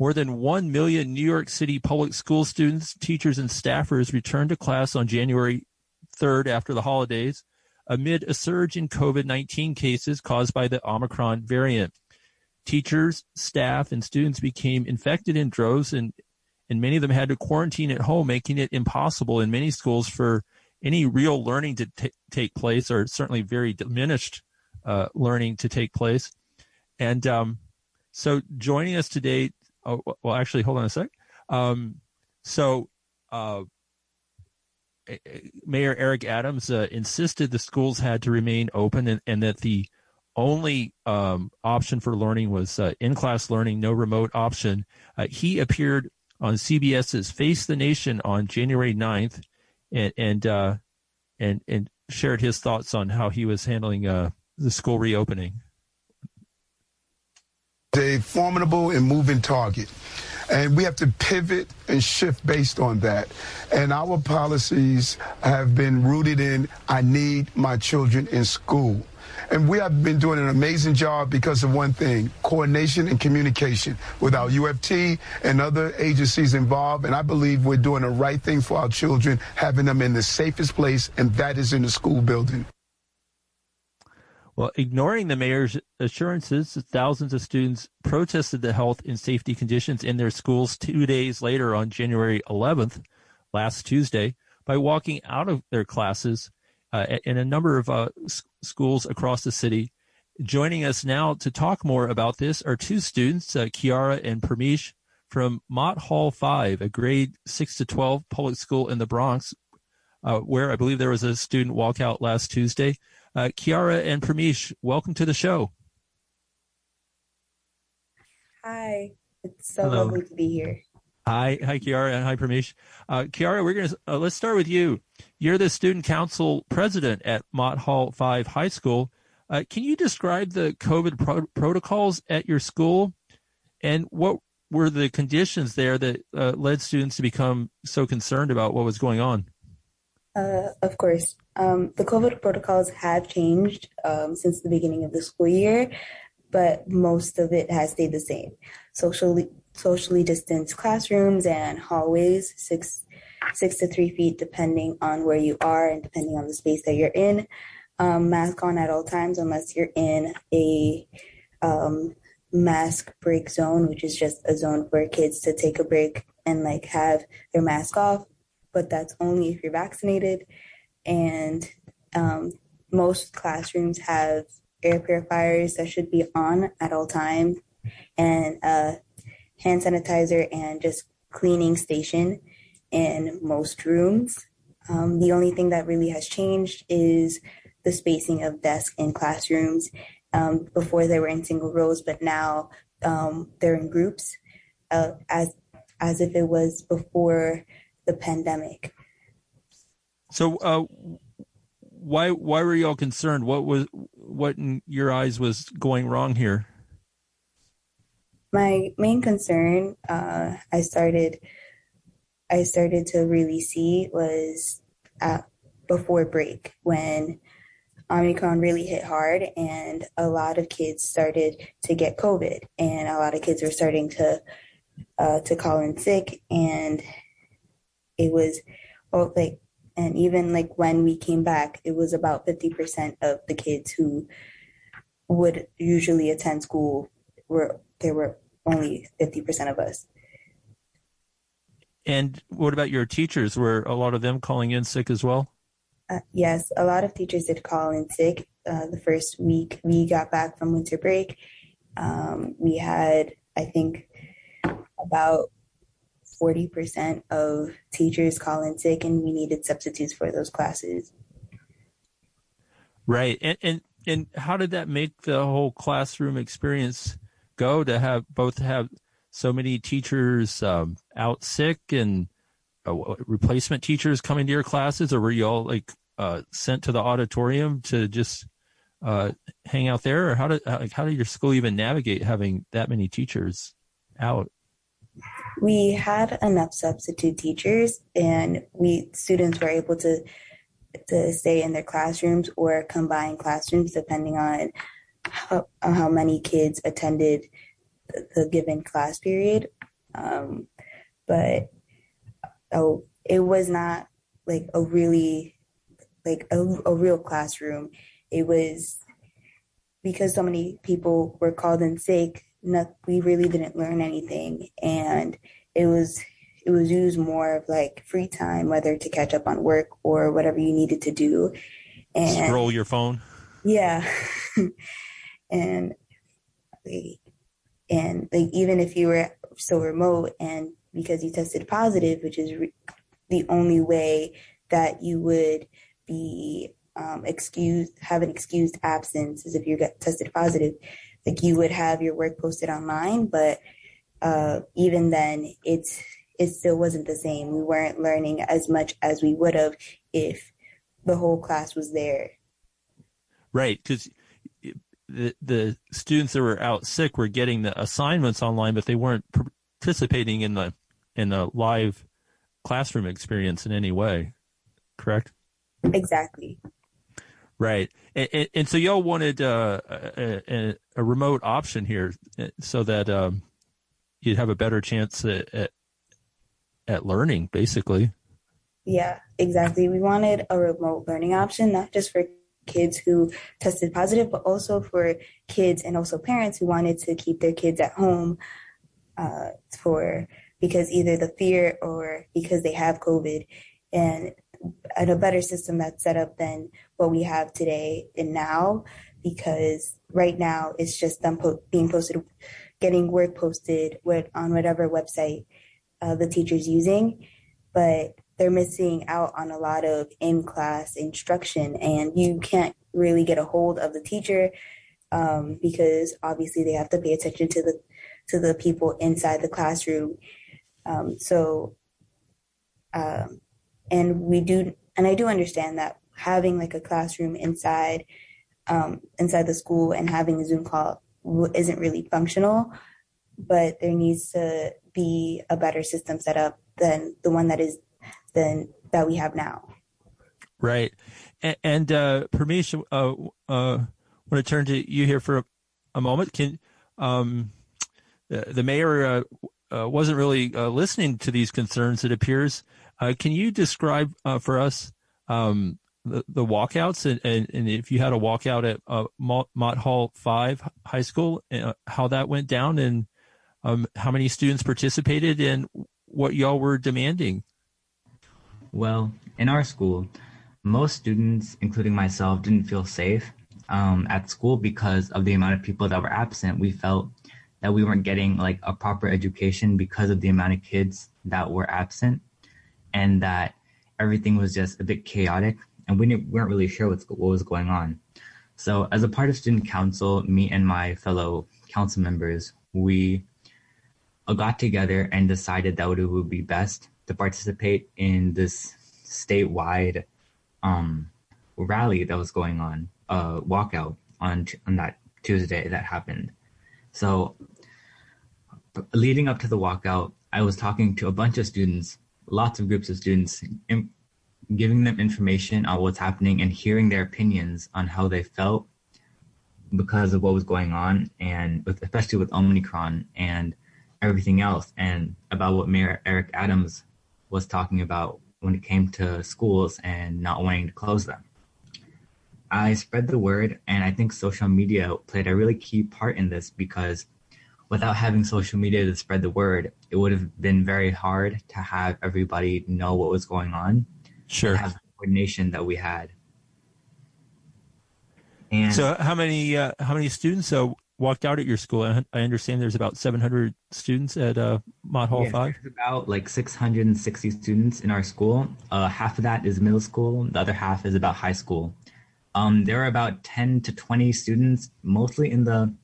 More than 1 million New York City public school students, teachers, and staffers returned to class on January 3rd after the holidays amid a surge in COVID 19 cases caused by the Omicron variant. Teachers, staff, and students became infected in droves, and, and many of them had to quarantine at home, making it impossible in many schools for any real learning to t- take place, or certainly very diminished uh, learning to take place. And um, so joining us today Oh, well, actually, hold on a sec. Um, so, uh, Mayor Eric Adams uh, insisted the schools had to remain open and, and that the only um, option for learning was uh, in class learning, no remote option. Uh, he appeared on CBS's Face the Nation on January 9th and, and, uh, and, and shared his thoughts on how he was handling uh, the school reopening a formidable and moving target. And we have to pivot and shift based on that. And our policies have been rooted in I need my children in school. And we have been doing an amazing job because of one thing coordination and communication with our UFT and other agencies involved. And I believe we're doing the right thing for our children, having them in the safest place, and that is in the school building. Well, ignoring the mayor's assurances, thousands of students protested the health and safety conditions in their schools two days later on January 11th, last Tuesday, by walking out of their classes uh, in a number of uh, schools across the city. Joining us now to talk more about this are two students, uh, Kiara and Permish, from Mott Hall 5, a grade 6 to 12 public school in the Bronx, uh, where I believe there was a student walkout last Tuesday. Uh, Kiara and Pramish, welcome to the show. Hi, it's so Hello. lovely to be here. Hi, hi, Kiara, and hi, Pramish. Uh, Kiara, we're gonna uh, let's start with you. You're the student council president at Mott Hall Five High School. Uh, can you describe the COVID pro- protocols at your school, and what were the conditions there that uh, led students to become so concerned about what was going on? Uh, of course. Um, the COVID protocols have changed um, since the beginning of the school year, but most of it has stayed the same. Socially, socially distanced classrooms and hallways, six, six to three feet, depending on where you are and depending on the space that you're in. Um, mask on at all times, unless you're in a um, mask break zone, which is just a zone for kids to take a break and like have their mask off but that's only if you're vaccinated. And um, most classrooms have air purifiers that should be on at all times, and a hand sanitizer and just cleaning station in most rooms. Um, the only thing that really has changed is the spacing of desks in classrooms. Um, before they were in single rows, but now um, they're in groups, uh, as as if it was before the pandemic. So, uh, why why were you all concerned? What was what in your eyes was going wrong here? My main concern, uh, I started, I started to really see was at, before break when Omicron really hit hard, and a lot of kids started to get COVID, and a lot of kids were starting to uh, to call in sick, and it was well, like and even like when we came back it was about 50% of the kids who would usually attend school were there were only 50% of us. And what about your teachers? Were a lot of them calling in sick as well? Uh, yes a lot of teachers did call in sick uh, the first week we got back from winter break. Um, we had i think about 40% of teachers call in sick and we needed substitutes for those classes. Right. And, and, and how did that make the whole classroom experience go to have both have so many teachers um, out sick and uh, replacement teachers coming to your classes or were you all like uh, sent to the auditorium to just uh, hang out there or how did how did your school even navigate having that many teachers out we had enough substitute teachers and we students were able to to stay in their classrooms or combine classrooms depending on how, how many kids attended the given class period Um, but oh, it was not like a really like a, a real classroom. It was because so many people were called in sick. Not, we really didn't learn anything, and it was it was used more of like free time, whether to catch up on work or whatever you needed to do. And scroll your phone. Yeah, and and like even if you were so remote and because you tested positive, which is re- the only way that you would be um, excused, have an excused absence is if you get tested positive. Like you would have your work posted online, but uh, even then, it's it still wasn't the same. We weren't learning as much as we would have if the whole class was there. Right, because the the students that were out sick were getting the assignments online, but they weren't participating in the in the live classroom experience in any way. Correct. Exactly. Right, and, and, and so y'all wanted uh, a, a, remote option here, uh, so that um, you'd have a better chance at, at, at learning, basically. Yeah, exactly. We wanted a remote learning option, not just for kids who tested positive, but also for kids and also parents who wanted to keep their kids at home uh, for because either the fear or because they have COVID, and, and a better system that's set up than what we have today and now. Because right now it's just them po- being posted, getting work posted with, on whatever website uh, the teacher's using, but they're missing out on a lot of in class instruction, and you can't really get a hold of the teacher um, because obviously they have to pay attention to the to the people inside the classroom. Um, so, um, and we do, and I do understand that having like a classroom inside um, inside the school and having a Zoom call isn't really functional, but there needs to be a better system set up than the one that is than that we have now. Right, and, and uh, Parmesh, uh, uh, want to turn to you here for a, a moment. Can um, the, the mayor uh, uh, wasn't really uh, listening to these concerns? It appears. Uh, can you describe for us um, the, walkouts and, and, and, if you had a walkout at uh, Mott Hall Five High School, uh, how that went down, and um, how many students participated, and what y'all were demanding? Well, in our school, most students, including myself, didn't feel safe um, at school because of the amount of people that were absent. We felt that we weren't getting like a proper education because of the amount of kids that were absent, and that everything was just a bit chaotic, and we weren't really sure what was going on. So, as a part of student council, me and my fellow council members, we got together and decided that it would be best to participate in this statewide um, rally that was going on, uh, walkout on on that Tuesday that happened. So, leading up to the walkout, I was talking to a bunch of students, lots of groups of students, giving them information on what's happening and hearing their opinions on how they felt because of what was going on, and with, especially with Omicron and everything else, and about what Mayor Eric Adams was talking about when it came to schools and not wanting to close them. I spread the word, and I think social media played a really key part in this because without having social media to spread the word, it would have been very hard to have everybody know what was going on. Sure. Have the coordination that we had. And so, how many uh, how many students uh, walked out at your school. I understand there's about 700 students at uh, Mott Hall yeah, 5. There's about like 660 students in our school. Uh, half of that is middle school. The other half is about high school. Um, there are about 10 to 20 students, mostly in the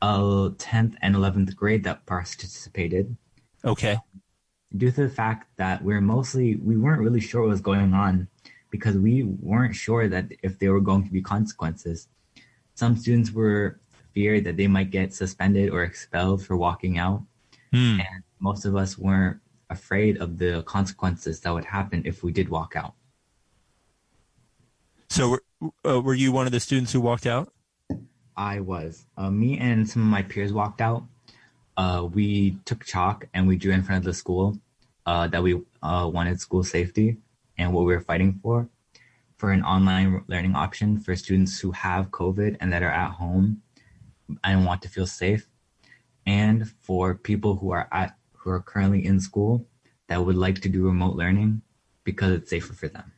uh, 10th and 11th grade that participated. Okay. Due to the fact that we're mostly, we weren't really sure what was going on because we weren't sure that if there were going to be consequences. Some students were feared that they might get suspended or expelled for walking out. Hmm. And most of us weren't afraid of the consequences that would happen if we did walk out. So, uh, were you one of the students who walked out? I was. Uh, me and some of my peers walked out. Uh, we took chalk and we drew in front of the school uh, that we uh, wanted school safety and what we were fighting for, for an online learning option for students who have COVID and that are at home and want to feel safe, and for people who are at who are currently in school that would like to do remote learning because it's safer for them.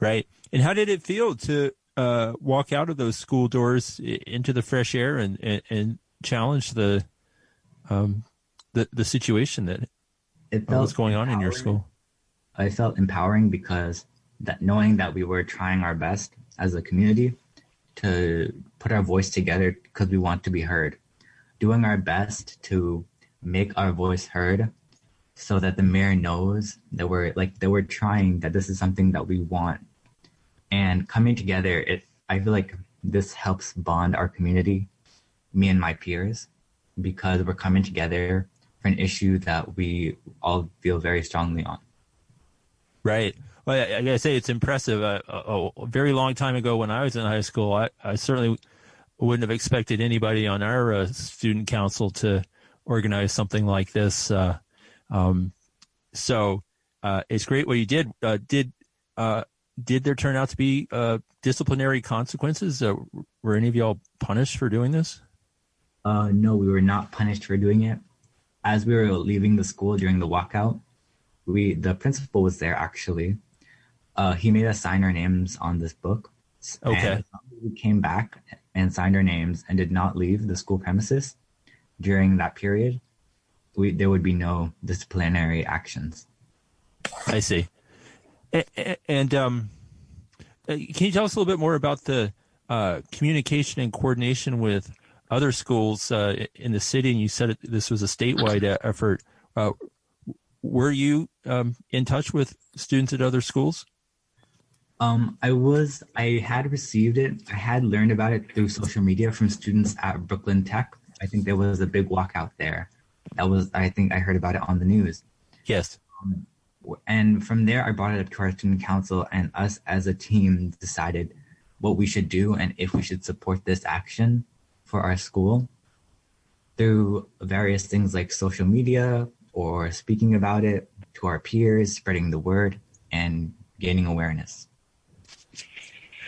Right. And how did it feel to uh, walk out of those school doors into the fresh air and, and, and challenge the um, the the situation that it felt was going on in your school? I felt empowering because that knowing that we were trying our best as a community to put our voice together because we want to be heard, doing our best to make our voice heard so that the mayor knows that we're like that we're trying that this is something that we want. And coming together it i feel like this helps bond our community me and my peers because we're coming together for an issue that we all feel very strongly on. Right. Well, I, I gotta say it's impressive. Uh, a, a, very long time ago, when I was in high school, I, I certainly wouldn't have expected anybody on our uh, student council to organize something like this. Uh, um, so uh, it's great what you did. Uh, did uh, did there turn out to be disciplinary consequences? were any of y'all punished for doing this? Uh, no, we were not punished for doing it. As we were leaving the school during the walkout, we the principal was there actually. Uh, he made us sign our names on this book. Okay. we came back and signed our names and did not leave the school premises during that period. We there would be no disciplinary actions. I see. And, and um, uh, can you tell us a little bit more about the uh, communication and coordination with other schools uh, in the city, and you said it, this was a statewide effort. Uh, were you um, in touch with students at other schools? Um, I was. I had received it. I had learned about it through social media from students at Brooklyn Tech. I think there was a big walkout there. That was. I think I heard about it on the news. Yes. Um, and from there, I brought it up to our student council, and us as a team decided what we should do and if we should support this action for our school through various things like social media or speaking about it to our peers, spreading the word, and gaining awareness.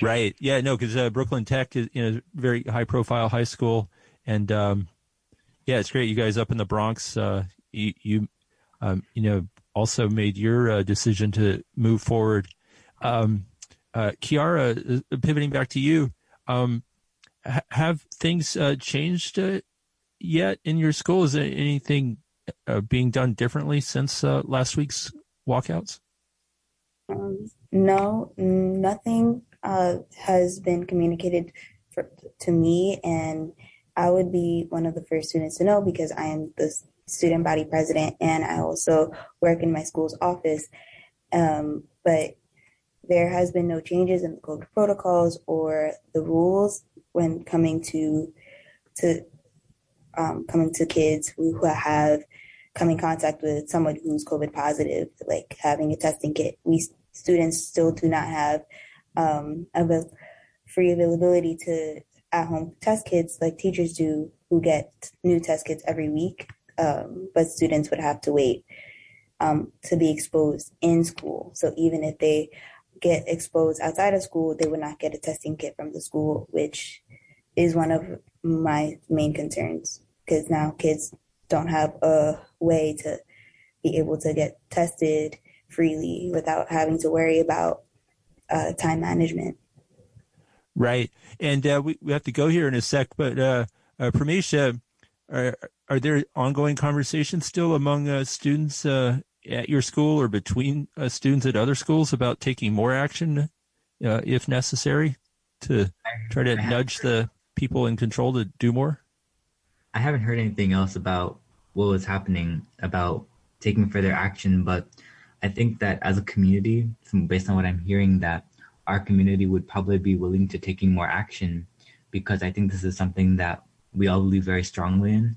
Right. Yeah. No, because uh, Brooklyn Tech is you know very high profile high school, and um, yeah, it's great. You guys up in the Bronx, uh, you you, um, you know also made your uh, decision to move forward. Um, uh, Kiara, uh, pivoting back to you, um, have things uh, changed uh, yet in your school? Is there anything uh, being done differently since uh, last week's walkouts? Um, no, nothing uh, has been communicated for, to me, and I would be one of the first students to know because I am the student body president and I also work in my school's office. Um, but there has been no changes in the COVID protocols or the rules when coming to to um, coming to kids who, who have come in contact with someone who's COVID positive, like having a testing kit. We students still do not have um, avail- free availability to at home test kits like teachers do, who get new test kits every week. Um, but students would have to wait um, to be exposed in school. So even if they get exposed outside of school, they would not get a testing kit from the school, which is one of my main concerns because now kids don't have a way to be able to get tested freely without having to worry about uh, time management. Right. And uh, we, we have to go here in a sec, but uh, uh, are, are there ongoing conversations still among uh, students uh, at your school or between uh, students at other schools about taking more action uh, if necessary to try to nudge the people in control to do more? I haven't heard anything else about what was happening about taking further action, but I think that as a community, based on what I'm hearing, that our community would probably be willing to taking more action because I think this is something that we all believe very strongly in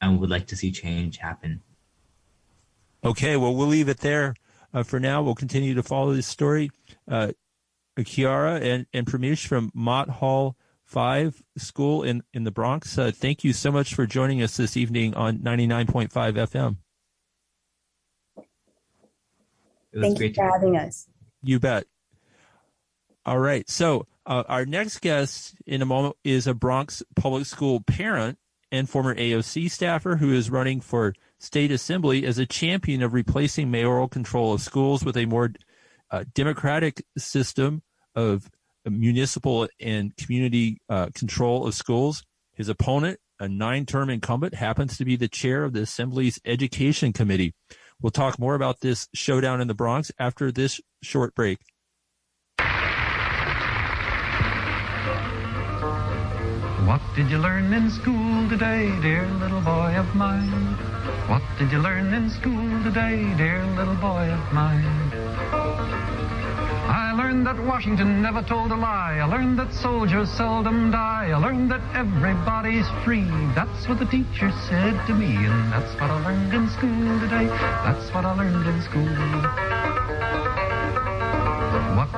and would like to see change happen. Okay, well, we'll leave it there uh, for now. We'll continue to follow this story. Uh, Kiara and, and Pramesh from Mott Hall Five School in, in the Bronx. Uh, thank you so much for joining us this evening on 99.5 FM. Thank you for having us. You bet. All right. So, uh, our next guest in a moment is a Bronx public school parent and former AOC staffer who is running for state assembly as a champion of replacing mayoral control of schools with a more uh, democratic system of municipal and community uh, control of schools. His opponent, a nine term incumbent, happens to be the chair of the Assembly's Education Committee. We'll talk more about this showdown in the Bronx after this short break. What did you learn in school today, dear little boy of mine? What did you learn in school today, dear little boy of mine? I learned that Washington never told a lie. I learned that soldiers seldom die. I learned that everybody's free. That's what the teacher said to me, and that's what I learned in school today. That's what I learned in school.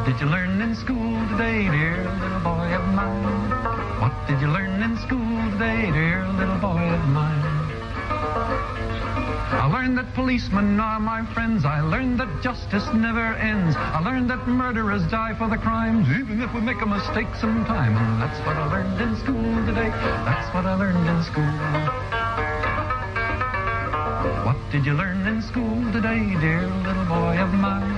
What did you learn in school today, dear little boy of mine? What did you learn in school today, dear little boy of mine? I learned that policemen are my friends. I learned that justice never ends. I learned that murderers die for the crimes, even if we make a mistake sometime. And that's what I learned in school today. That's what I learned in school. What did you learn in school today, dear little boy of mine?